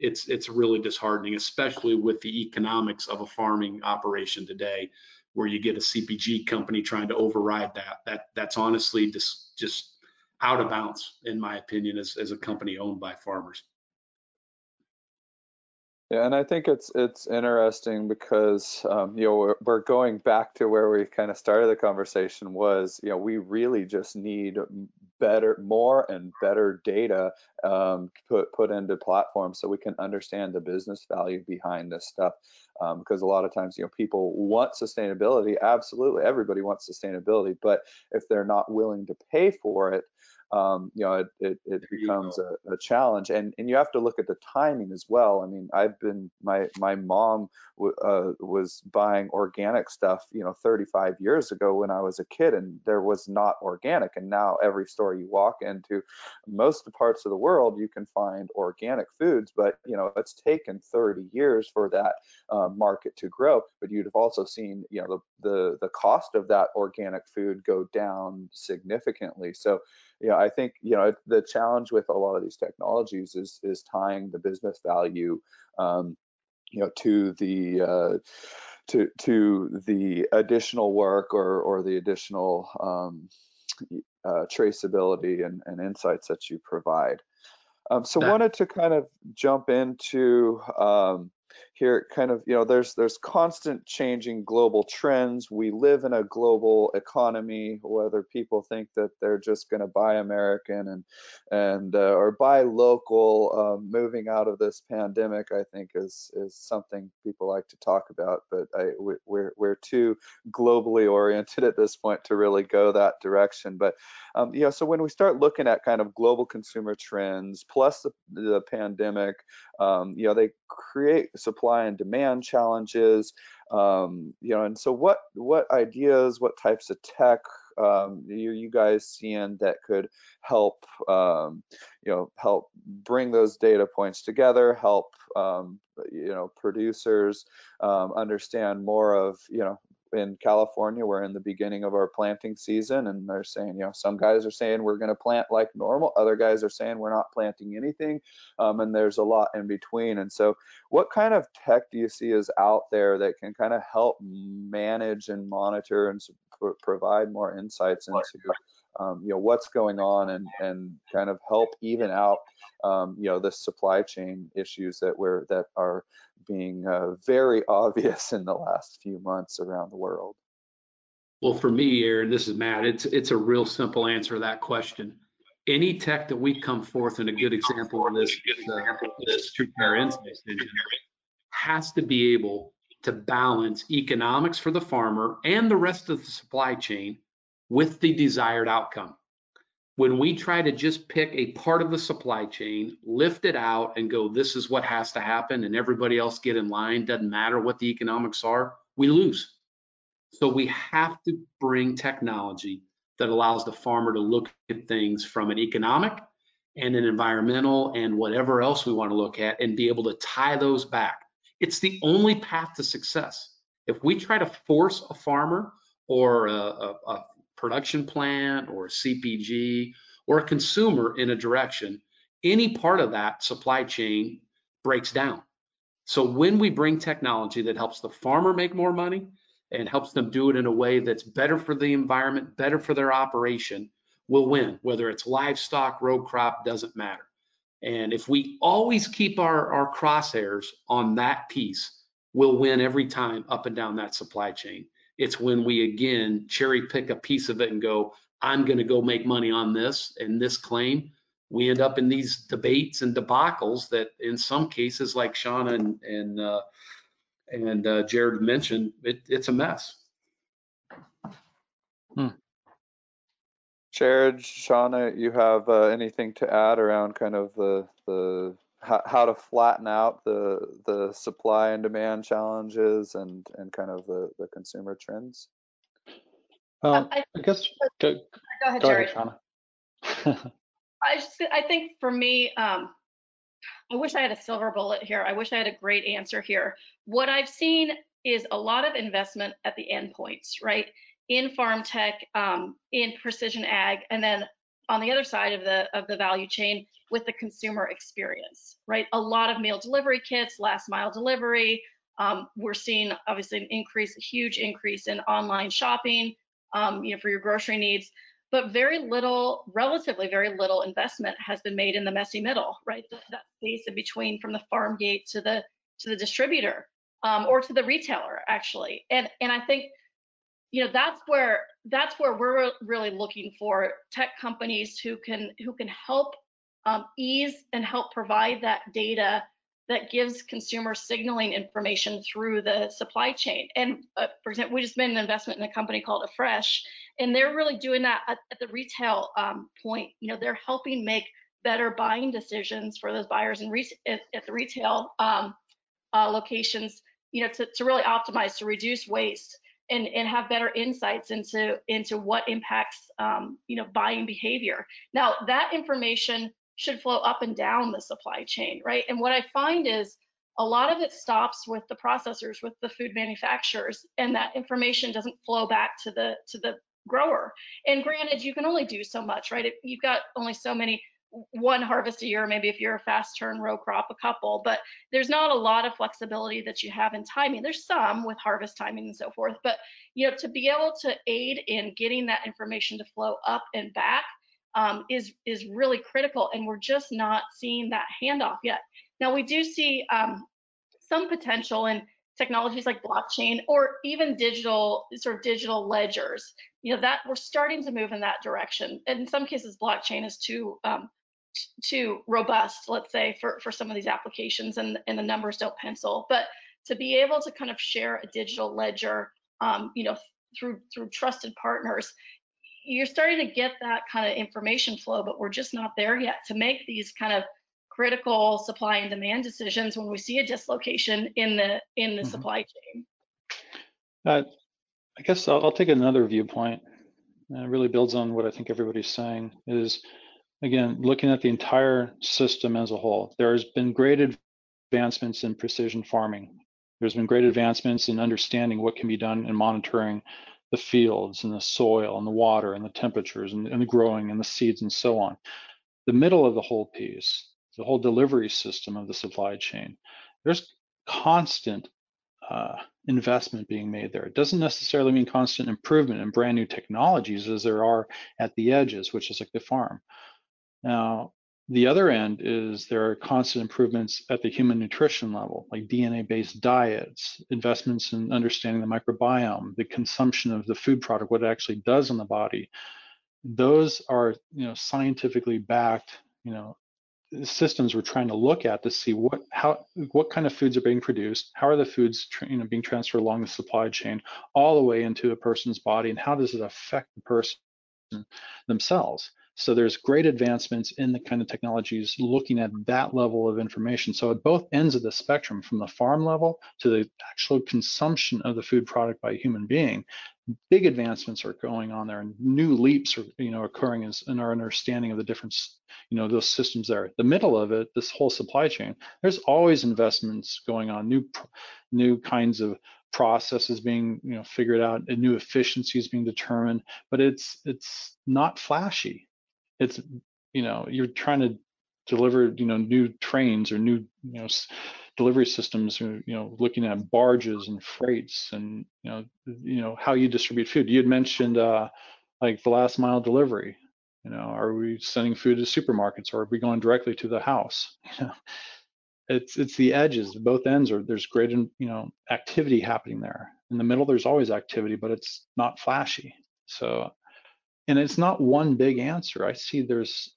it's it's really disheartening, especially with the economics of a farming operation today where you get a CPG company trying to override that. That that's honestly just just out of bounds, in my opinion, as, as a company owned by farmers.
Yeah, and I think it's it's interesting because um, you know we're, we're going back to where we kind of started the conversation was you know we really just need better, more and better data um, put put into platforms so we can understand the business value behind this stuff. Um, because a lot of times, you know, people want sustainability. Absolutely, everybody wants sustainability, but if they're not willing to pay for it, um, you know, it, it, it becomes a, a, challenge. And and you have to look at the timing as well. I mean, I've been my my mom uh, was buying organic stuff, you know, 35 years ago when I was a kid, and there was not organic. And now every store you walk into, most parts of the world, you can find organic foods. But you know, it's taken 30 years for that uh, market to grow. But you'd have also seen, you know, the the the cost of that organic food go down significantly. So you know, I think you know the challenge with a lot of these technologies is is tying the business value, um, you know, to the uh, to to the additional work or or the additional um, uh, traceability and, and insights that you provide. Um, so that, wanted to kind of jump into um, here kind of you know there's there's constant changing global trends. We live in a global economy whether people think that they're just going to buy american and and uh, or buy local um, moving out of this pandemic i think is is something people like to talk about but I, we're we're too globally oriented at this point to really go that direction. But um, you know so when we start looking at kind of global consumer trends plus the, the pandemic um, you know they create supply and demand challenges um, you know and so what what ideas what types of tech um, you, you guys seeing that could help um, you know help bring those data points together help um, you know producers um, understand more of you know in California, we're in the beginning of our planting season, and they're saying, you know, some guys are saying we're going to plant like normal, other guys are saying we're not planting anything, um, and there's a lot in between. And so, what kind of tech do you see is out there that can kind of help manage and monitor and provide more insights into um, you know what's going on and and kind of help even out um, you know the supply chain issues that we're that are being uh, very obvious in the last few months around the world.
Well, for me, Aaron, this is Matt. It's it's a real simple answer to that question. Any tech that we come forth, and a good example of this uh, this has to be able to balance economics for the farmer and the rest of the supply chain with the desired outcome. When we try to just pick a part of the supply chain, lift it out and go, this is what has to happen, and everybody else get in line, doesn't matter what the economics are, we lose. So we have to bring technology that allows the farmer to look at things from an economic and an environmental and whatever else we want to look at and be able to tie those back. It's the only path to success. If we try to force a farmer or a, a, a production plant or CPG or a consumer in a direction, any part of that supply chain breaks down. So when we bring technology that helps the farmer make more money and helps them do it in a way that's better for the environment, better for their operation, we'll win. Whether it's livestock, row crop, doesn't matter. And if we always keep our, our crosshairs on that piece, we'll win every time up and down that supply chain. It's when we again cherry pick a piece of it and go, I'm going to go make money on this and this claim, we end up in these debates and debacles that in some cases, like Shauna and, and, uh, and uh, Jared mentioned, it, it's a mess.
Jared, Shauna, you have uh, anything to add around kind of the the how, how to flatten out the the supply and demand challenges and and kind of the the consumer trends?
Um,
I,
I guess go,
go ahead,
go
Jerry.
ahead,
I just, I think for me, um, I wish I had a silver bullet here. I wish I had a great answer here. What I've seen is a lot of investment at the endpoints, right? In farm tech, um, in precision ag, and then on the other side of the of the value chain with the consumer experience, right? A lot of meal delivery kits, last mile delivery. Um, we're seeing obviously an increase, a huge increase in online shopping, um, you know, for your grocery needs but very little, relatively very little investment has been made in the messy middle, right? That, that space in between from the farm gate to the to the distributor um, or to the retailer, actually. And and I think, you know, that's where that's where we're really looking for tech companies who can who can help um, ease and help provide that data that gives consumer signaling information through the supply chain. And uh, for example, we just made an investment in a company called Afresh, and they're really doing that at, at the retail um, point. You know, they're helping make better buying decisions for those buyers and at, at, the retail um, uh, locations. You know, to, to really optimize, to reduce waste, and and have better insights into into what impacts um, you know buying behavior. Now that information should flow up and down the supply chain, right? And what I find is a lot of it stops with the processors, with the food manufacturers, and that information doesn't flow back to the to the grower. And granted, you can only do so much, right? You've got only so many one harvest a year, maybe if you're a fast turn row crop, a couple, but there's not a lot of flexibility that you have in timing. There's some with harvest timing and so forth, but you know, to be able to aid in getting that information to flow up and back um, is is really critical, and we're just not seeing that handoff yet. Now we do see um, some potential in technologies like blockchain or even digital sort of digital ledgers. You know that we're starting to move in that direction. And in some cases, blockchain is too um, too robust, let's say, for for some of these applications, and and the numbers don't pencil. But to be able to kind of share a digital ledger, um, you know, through through trusted partners you're starting to get that kind of information flow, but we're just not there yet to make these kind of critical supply and demand decisions when we see a dislocation in the in the mm -hmm. supply chain.
Uh, I guess I'll, I'll, take another viewpoint. And it really builds on what I think everybody's saying. Is again looking at the entire system as a whole. There has been great advancements in precision farming. There's been great advancements in understanding what can be done in monitoring the fields and the soil and the water and the temperatures and, and the growing and the seeds and so on. The middle of the whole piece, the whole delivery system of the supply chain, there's constant uh, investment being made there. It doesn't necessarily mean constant improvement in brand new technologies as there are at the edges, which is like the farm. Now, the other end is there are constant improvements at the human nutrition level, like DNA-based diets, investments in understanding the microbiome, the consumption of the food product, what it actually does on the body. Those are, you know, scientifically backed, you know, systems we're trying to look at to see what how what kind of foods are being produced, how are the foods you know being transferred along the supply chain all the way into a person's body, and how does it affect the person themselves. So there's great advancements in the kind of technologies looking at that level of information. So at both ends of the spectrum, from the farm level to the actual consumption of the food product by a human being, big advancements are going on there, and new leaps are you know occurring in, in our understanding of the different you know those systems there. The middle of it, this whole supply chain, there's always investments going on, new new kinds of processes being you know figured out and new efficiencies being determined but it's it's not flashy it's you know you're trying to deliver you know new trains or new you know delivery systems or, you know looking at barges and freights and you know you know how you distribute food. You had mentioned uh like the last mile delivery you know are we sending food to supermarkets or are we going directly to the house? You know it's it's the edges. Both ends are there's great you know activity happening there. In the middle there's always activity but it's not flashy. So and it's not one big answer. I see there's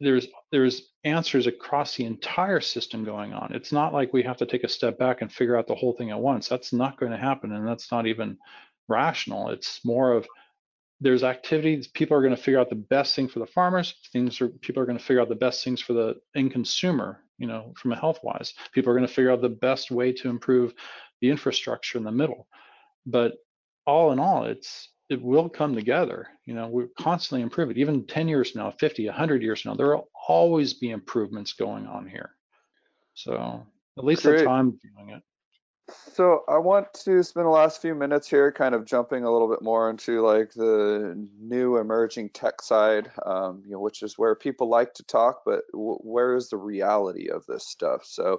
there's there's answers across the entire system going on. It's not like we have to take a step back and figure out the whole thing at once. That's not going to happen, and that's not even rational. It's more of there's activities people are going to figure out the best thing for the farmers things are people are going to figure out the best things for the end consumer you know from a health wise people are going to figure out the best way to improve the infrastructure in the middle but all in all it's it will come together you know we're constantly improve it even 10 years now 50 100 years now there will always be improvements going on here so at least
Great.
that's how i'm viewing it
So I want to spend the last few minutes here kind of jumping a little bit more into like the new emerging tech side, um, you know, which is where people like to talk, but w- where is the reality of this stuff? So,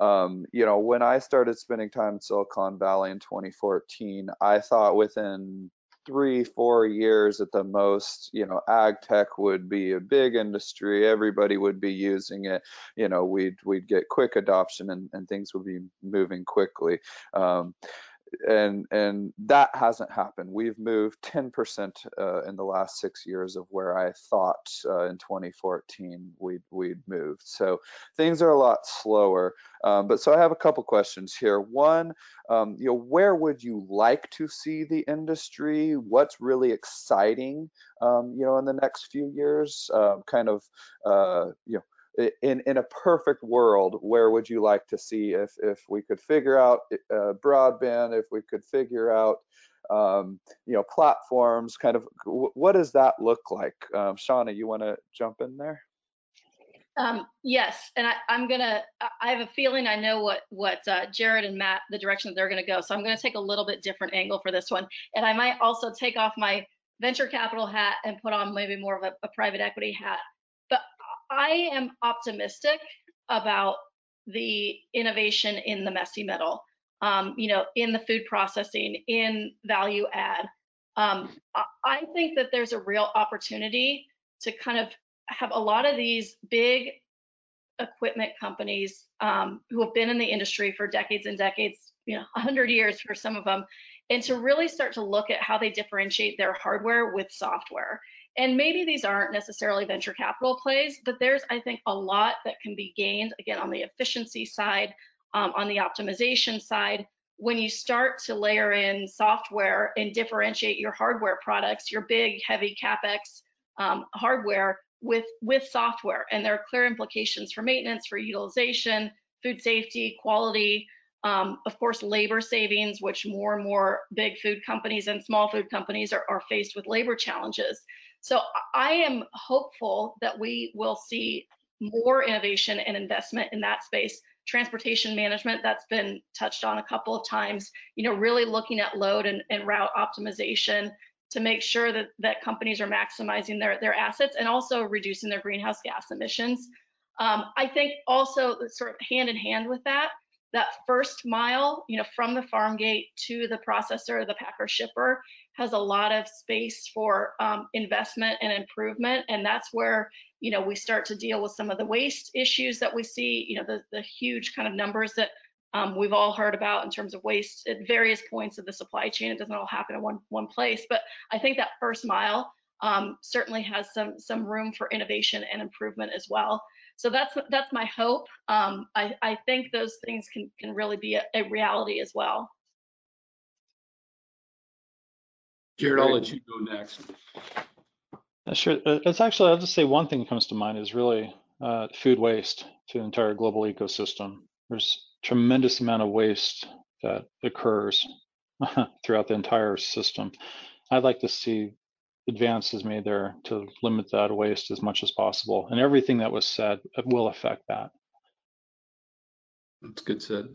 um, you know, when I started spending time in Silicon Valley in 2014, I thought within three, four years at the most, you know, ag tech would be a big industry. Everybody would be using it. You know, we'd we'd get quick adoption and, and things would be moving quickly. Um, and and that hasn't happened. We've moved 10% uh, in the last six years of where I thought uh, in 2014 we'd we'd moved. So things are a lot slower. Um, but so I have a couple questions here. One, um, you know, where would you like to see the industry? What's really exciting, um, you know, in the next few years? Um, kind of, uh, you know in in a perfect world, where would you like to see if if we could figure out uh, broadband, if we could figure out um, you know platforms, kind of what does that look like? Um, Shauna, you want to jump in there?
Um, yes, and I, I'm gonna. I have a feeling I know what what uh, Jared and Matt the direction that they're gonna go. So I'm gonna take a little bit different angle for this one, and I might also take off my venture capital hat and put on maybe more of a, a private equity hat. I am optimistic about the innovation in the messy middle. Um, you know, in the food processing, in value add. Um, I think that there's a real opportunity to kind of have a lot of these big equipment companies um, who have been in the industry for decades and decades, you know, 100 years for some of them, and to really start to look at how they differentiate their hardware with software. And maybe these aren't necessarily venture capital plays, but there's, I think, a lot that can be gained, again, on the efficiency side, um, on the optimization side. When you start to layer in software and differentiate your hardware products, your big, heavy CapEx um, hardware with, with software, and there are clear implications for maintenance, for utilization, food safety, quality, um, of course, labor savings, which more and more big food companies and small food companies are, are faced with labor challenges. So I am hopeful that we will see more innovation and investment in that space. Transportation management, that's been touched on a couple of times, you know, really looking at load and, and route optimization to make sure that, that companies are maximizing their, their assets and also reducing their greenhouse gas emissions. Um, I think also sort of hand in hand with that, that first mile, you know, from the farm gate to the processor, the packer shipper has a lot of space for um, investment and improvement. And that's where, you know, we start to deal with some of the waste issues that we see, you know, the, the huge kind of numbers that um, we've all heard about in terms of waste at various points of the supply chain. It doesn't all happen in one, one place, but I think that first mile um, certainly has some, some room for innovation and improvement as well. So that's that's my hope. Um, I, I think those things can, can really be a, a reality as well.
Jared, I'll let you go next.
Uh, Sure. Uh, It's actually, I'll just say one thing that comes to mind is really uh, food waste to the entire global ecosystem. There's tremendous amount of waste that occurs throughout the entire system. I'd like to see advances made there to limit that waste as much as possible. And everything that was said will affect that.
That's good said.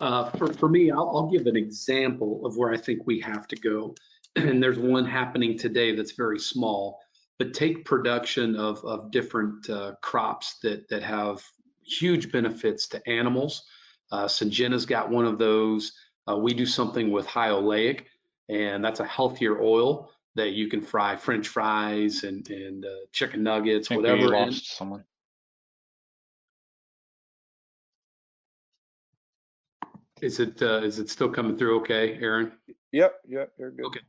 Uh, for, for me, I'll, I'll give an example of where I think we have to go. And there's one happening today that's very small, but take production of, of different uh, crops that, that have huge benefits to animals. Uh, Syngenta's got one of those. Uh, we do something with high oleic, and that's a healthier oil that you can fry French fries and, and uh, chicken nuggets,
I think we
whatever. in.
lost someone.
Is it uh, is it still coming through okay, Aaron?
Yep, yep, you're good.
Okay.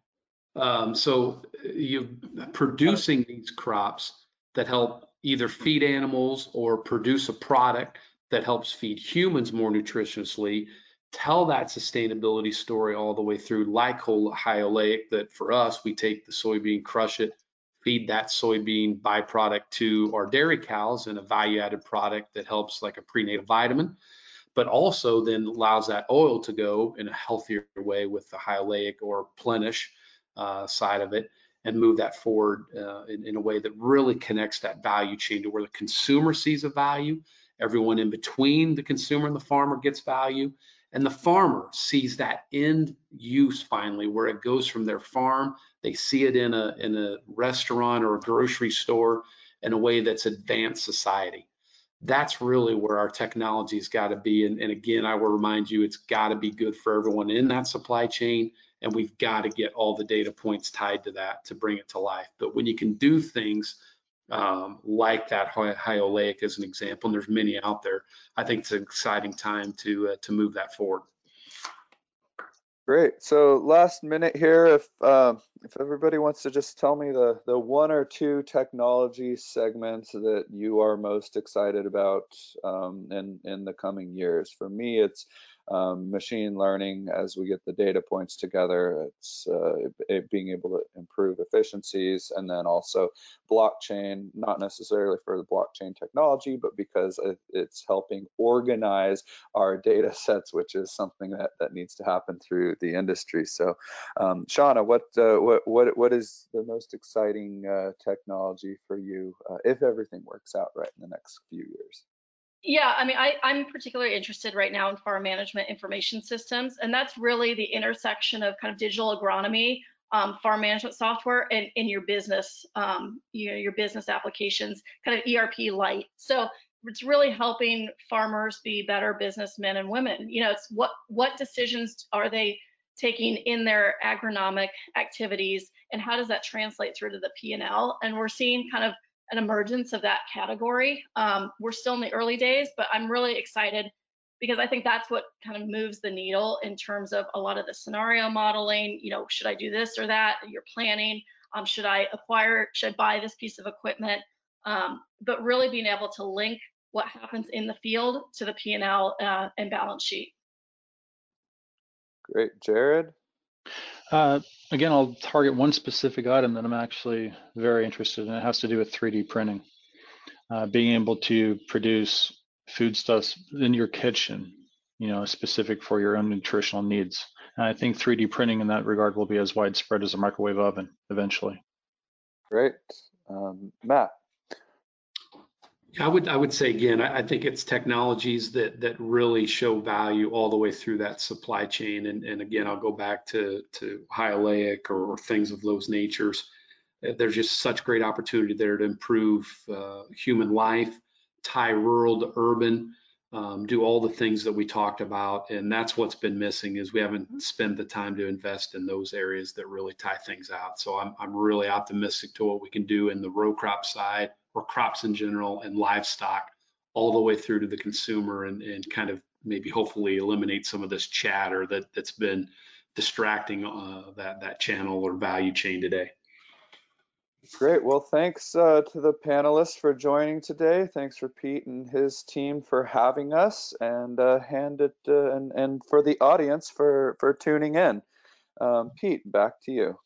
Um, so you're producing these crops that help either feed animals or produce a product that helps feed humans more nutritiously tell that sustainability story all the way through. Like high oleic that for us we take the soybean crush it feed that soybean byproduct to our dairy cows in a value added product that helps like a prenatal vitamin but also then allows that oil to go in a healthier way with the high oleic or Plenish. uh, side of it and move that forward uh, in, in, a way that really connects that value chain to where the consumer sees a value, everyone in between the consumer and the farmer gets value, and the farmer sees that end use finally where it goes from their farm, they see it in a in a restaurant or a grocery store in a way that's advanced society. That's really where our technology's got to be. And, and again, I will remind you, it's got to be good for everyone in that supply chain and we've got to get all the data points tied to that to bring it to life. But when you can do things um, like that high oleic as an example, and there's many out there, I think it's an exciting time to uh, to move that forward.
Great. So last minute here, if uh, if everybody wants to just tell me the the one or two technology segments that you are most excited about um, in in the coming years. For me, it's um, machine learning as we get the data points together. It's uh, it being able to improve efficiencies and then also blockchain, not necessarily for the blockchain technology, but because it's helping organize our data sets, which is something that, that needs to happen through the industry. So, um, Shauna, what, uh, what, what, what is the most exciting uh, technology for you uh, if everything works out right in the next few years?
Yeah, I mean, I, I'm particularly interested right now in farm management information systems, and that's really the intersection of kind of digital agronomy, um, farm management software, and in your business, um, you know, your business applications, kind of ERP light. So it's really helping farmers be better businessmen and women. You know, it's what what decisions are they taking in their agronomic activities, and how does that translate through to the P&L? And we're seeing kind of an emergence of that category. Um, we're still in the early days, but I'm really excited because I think that's what kind of moves the needle in terms of a lot of the scenario modeling. You know, should I do this or that? You're planning. Um, should I acquire? Should I buy this piece of equipment? Um, but really being able to link what happens in the field to the P&L uh, and balance sheet.
Great, Jared.
Uh, again, I'll target one specific item that I'm actually very interested in. It has to do with 3D printing. Uh, being able to produce foodstuffs in your kitchen, you know, specific for your own nutritional needs. And I think 3D printing in that regard will be as widespread as a microwave oven eventually.
Great. Um, Matt.
I would I would say again, I, I, think it's technologies that that really show value all the way through that supply chain. And, and again, I'll go back to to high or, or things of those natures. Uh, there's just such great opportunity there to improve uh, human life, tie rural to urban, um, do all the things that we talked about. And that's what's been missing is we haven't spent the time to invest in those areas that really tie things out. So I'm I'm really optimistic to what we can do in the row crop side or crops in general and livestock all the way through to the consumer and, and kind of maybe hopefully eliminate some of this chatter that, that's been distracting uh, that, that channel or value chain today.
Great. Well, thanks uh, to the panelists for joining today. Thanks for Pete and his team for having us, and uh, hand it uh, and and for the audience for for tuning in. Um, Pete, back to you.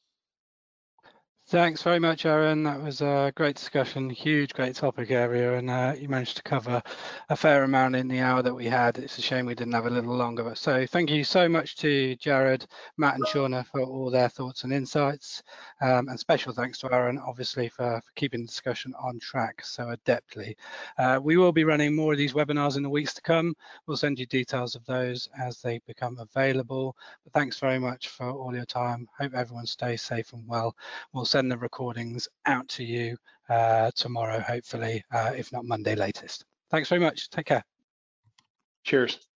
Thanks very much, Aaron. That was a great discussion, huge, great topic area, and uh, you managed to cover a fair amount in the hour that we had. It's a shame we didn't have a little longer, but so thank you so much to Jared, Matt, and Shauna for all their thoughts and insights, um, and special thanks to Aaron, obviously, for, for keeping the discussion on track so adeptly. Uh, we will be running more of these webinars in the weeks to come. We'll send you details of those as they become available. But thanks very much for all your time. Hope everyone stays safe and well. We'll send send the recordings out to you uh, tomorrow, hopefully, uh, if not Monday latest. Thanks very much. Take care.
Cheers.